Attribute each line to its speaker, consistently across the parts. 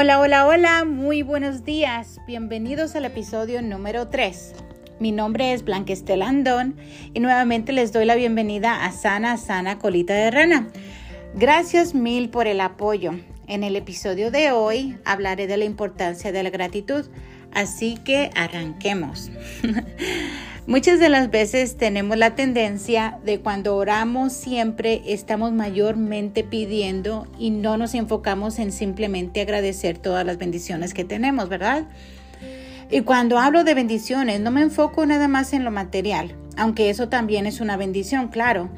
Speaker 1: Hola, hola, hola, muy buenos días. Bienvenidos al episodio número 3. Mi nombre es Blanca Estelandón y nuevamente les doy la bienvenida a Sana, Sana Colita de Rana. Gracias mil por el apoyo. En el episodio de hoy hablaré de la importancia de la gratitud, así que arranquemos. Muchas de las veces tenemos la tendencia de cuando oramos siempre estamos mayormente pidiendo y no nos enfocamos en simplemente agradecer todas las bendiciones que tenemos, ¿verdad? Y cuando hablo de bendiciones no me enfoco nada más en lo material, aunque eso también es una bendición, claro.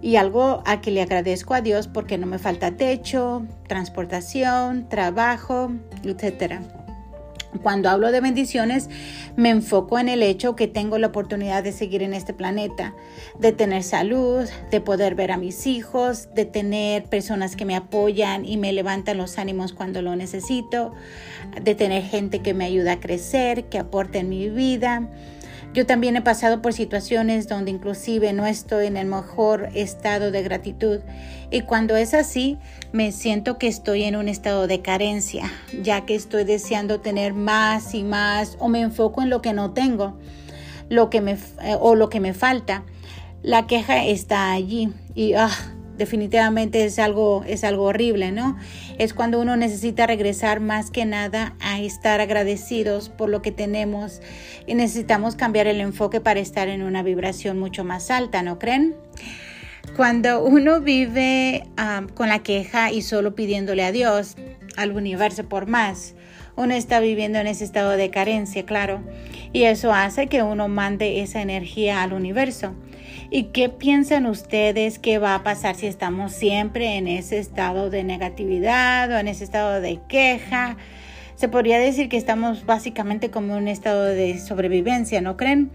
Speaker 1: Y algo a que le agradezco a Dios porque no me falta techo, transportación, trabajo, etcétera. Cuando hablo de bendiciones, me enfoco en el hecho que tengo la oportunidad de seguir en este planeta, de tener salud, de poder ver a mis hijos, de tener personas que me apoyan y me levantan los ánimos cuando lo necesito, de tener gente que me ayuda a crecer, que aporte en mi vida yo también he pasado por situaciones donde inclusive no estoy en el mejor estado de gratitud y cuando es así me siento que estoy en un estado de carencia, ya que estoy deseando tener más y más o me enfoco en lo que no tengo, lo que me eh, o lo que me falta. La queja está allí y ah, definitivamente es algo, es algo horrible, ¿no? Es cuando uno necesita regresar más que nada a estar agradecidos por lo que tenemos y necesitamos cambiar el enfoque para estar en una vibración mucho más alta, ¿no creen? Cuando uno vive con la queja y solo pidiéndole a Dios, al universo por más, uno está viviendo en ese estado de carencia, claro, y eso hace que uno mande esa energía al universo. ¿Y qué piensan ustedes que va a pasar si estamos siempre en ese estado de negatividad o en ese estado de queja? Se podría decir que estamos básicamente como en un estado de sobrevivencia, ¿no creen?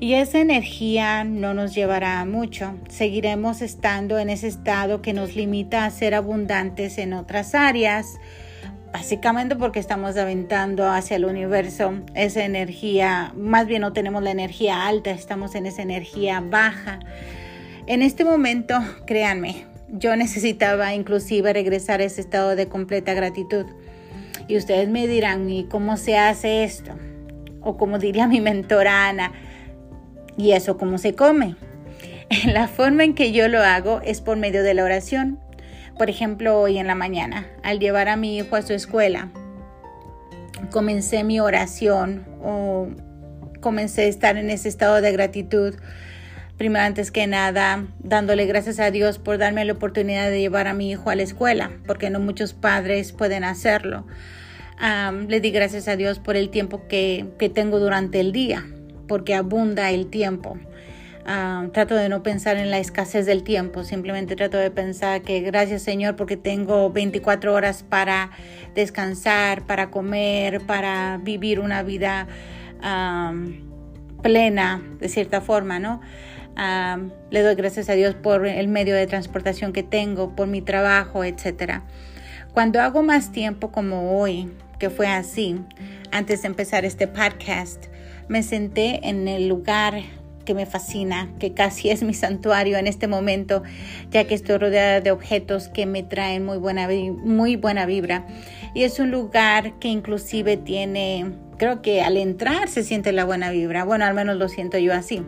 Speaker 1: Y esa energía no nos llevará a mucho. Seguiremos estando en ese estado que nos limita a ser abundantes en otras áreas básicamente porque estamos aventando hacia el universo esa energía, más bien no tenemos la energía alta, estamos en esa energía baja. En este momento, créanme, yo necesitaba inclusive regresar a ese estado de completa gratitud. Y ustedes me dirán, ¿y cómo se hace esto? O como diría mi mentora Ana, ¿y eso cómo se come? La forma en que yo lo hago es por medio de la oración. Por ejemplo, hoy en la mañana, al llevar a mi hijo a su escuela, comencé mi oración o comencé a estar en ese estado de gratitud. Primero, antes que nada, dándole gracias a Dios por darme la oportunidad de llevar a mi hijo a la escuela, porque no muchos padres pueden hacerlo. le di gracias a Dios por el tiempo que, que tengo durante el día, porque abunda el tiempo. Ah, trato de no pensar en la escasez del tiempo, simplemente trato de pensar que gracias Señor porque tengo 24 horas para descansar, para comer, para vivir una vida plena de cierta forma, ¿no? le doy gracias a Dios por el medio de transportación que tengo, por mi trabajo, etc. Cuando hago más tiempo como hoy, que fue así, antes de empezar este podcast, me senté en el lugar que me fascina, que casi es mi santuario en este momento, ya que estoy rodeada de objetos que me traen muy buena, muy buena vibra. Y es un lugar que inclusive tiene, creo que al entrar se siente la buena vibra. Bueno, al menos lo siento yo así.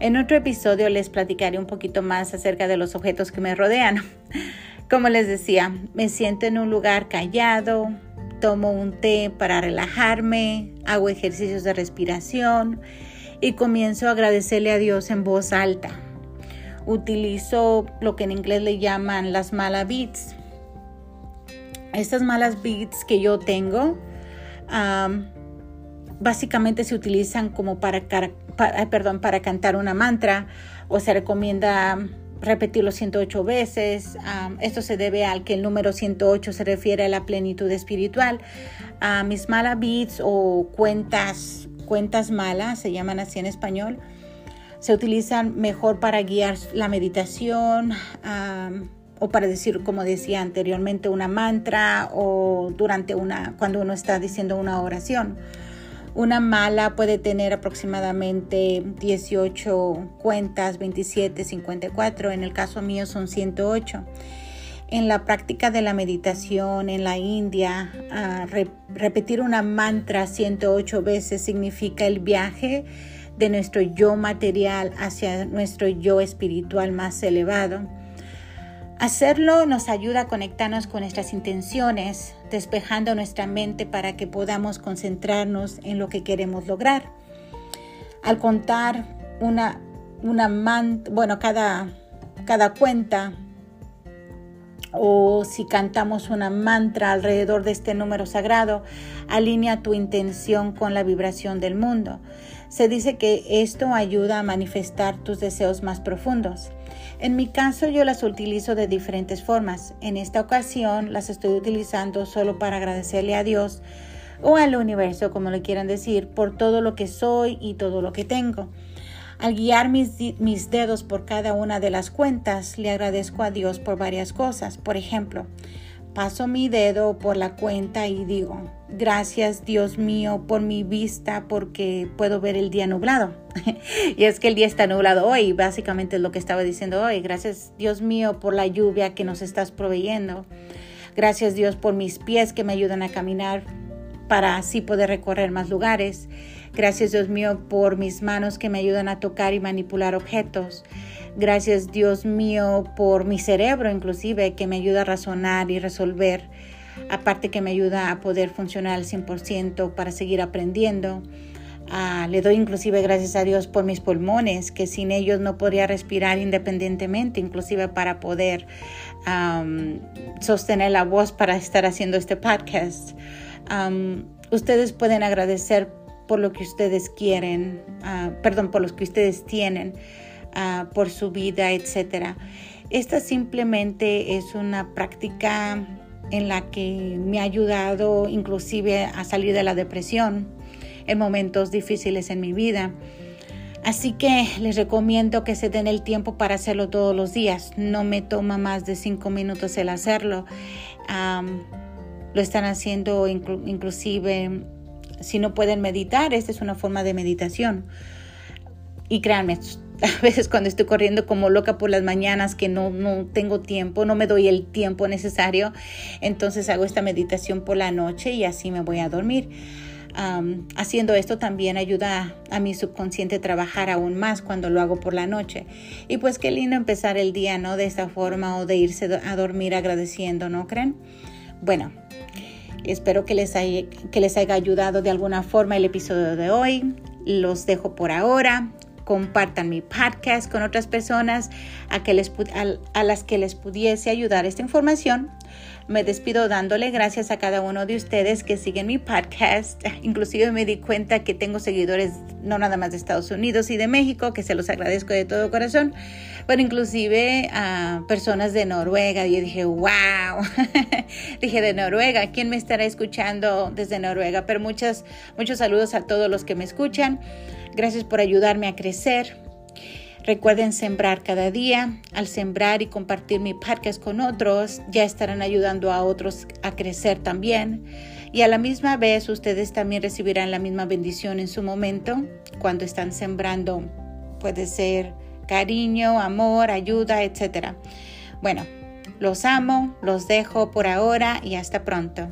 Speaker 1: En otro episodio les platicaré un poquito más acerca de los objetos que me rodean. Como les decía, me siento en un lugar callado, tomo un té para relajarme, hago ejercicios de respiración y comienzo a agradecerle a Dios en voz alta. Utilizo lo que en inglés le llaman las malas beats. Estas malas beats que yo tengo básicamente se utilizan como para, perdón, para cantar una mantra o se recomienda repetirlo 108 veces. esto se debe al que el número 108 se refiere a la plenitud espiritual. mis malas beats o cuentas cuentas malas, se llaman así en español, se utilizan mejor para guiar la meditación o para decir, como decía anteriormente, una mantra o durante una, cuando uno está diciendo una oración. Una mala puede tener aproximadamente 18 cuentas, 27, 54. En el caso mío son 108. En la práctica de la meditación en la India, repetir una mantra 108 veces significa el viaje de nuestro yo material hacia nuestro yo espiritual más elevado. Hacerlo nos ayuda a conectarnos con nuestras intenciones, despejando nuestra mente para que podamos concentrarnos en lo que queremos lograr. Al contar una, una bueno, cada, cada cuenta o si cantamos una mantra alrededor de este número sagrado, alinea tu intención con la vibración del mundo. Se dice que esto ayuda a manifestar tus deseos más profundos. En mi caso yo las utilizo de diferentes formas. En esta ocasión las estoy utilizando solo para agradecerle a Dios o al universo, como le quieran decir, por todo lo que soy y todo lo que tengo. Al guiar mis, mis, dedos por cada una de las cuentas, le agradezco a Dios por varias cosas. Por ejemplo, paso mi dedo por la cuenta y digo, gracias Dios mío por mi vista porque puedo ver el día nublado. y es que el día está nublado hoy, básicamente es lo que estaba diciendo hoy. Gracias Dios mío por la lluvia que nos estás proveyendo. Gracias Dios por mis pies que me ayudan a caminar para así poder recorrer más lugares. Gracias Dios mío por mis manos que me ayudan a tocar y manipular objetos. Gracias Dios mío por mi cerebro inclusive que me ayuda a razonar y resolver. Aparte que me ayuda a poder funcionar al 100% para seguir aprendiendo. Ah, le doy inclusive gracias a Dios por mis pulmones, que sin ellos no podría respirar independientemente, inclusive para poder sostener la voz para estar haciendo este podcast. ustedes pueden agradecer por lo que ustedes quieren, ah, perdón, por los que ustedes tienen, ah, por su vida, etc. Esta simplemente es una práctica en la que me ha ayudado inclusive a salir de la depresión en momentos difíciles en mi vida. Así que les recomiendo que se den el tiempo para hacerlo todos los días. No me toma más de cinco minutos el hacerlo. lo están haciendo inclusive si no pueden meditar, esta es una forma de meditación. Y créanme, a veces cuando estoy corriendo como loca por las mañanas que no, no tengo tiempo, no me doy el tiempo necesario, entonces hago esta meditación por la noche y así me voy a dormir. haciendo esto también ayuda a, mi subconsciente a trabajar aún más cuando lo hago por la noche. Y pues qué lindo empezar el día, ¿no? De esta forma o de irse a dormir agradeciendo, ¿no creen? Bueno, Espero que les, haya, que les haya ayudado de alguna forma el episodio de hoy. Los dejo por ahora. Compartan mi podcast con otras personas a, que les, a las que les pudiese ayudar esta información. Me despido dándole gracias a cada uno de ustedes que siguen mi podcast. Inclusive me di cuenta que tengo seguidores no nada más de Estados Unidos y de México, que se los agradezco de todo corazón, pero inclusive a personas de Noruega. Yo dije, wow, dije de Noruega, ¿quién me estará escuchando desde Noruega? Pero muchas, muchos saludos a todos los que me escuchan. Gracias por ayudarme a crecer. Recuerden sembrar cada día. Al sembrar y compartir mi podcast con otros, ya estarán ayudando a otros a crecer también. Y a la misma vez ustedes también recibirán la misma bendición en su momento cuando están sembrando. Puede ser cariño, amor, ayuda, etc. Bueno, los amo, los dejo por ahora y hasta pronto.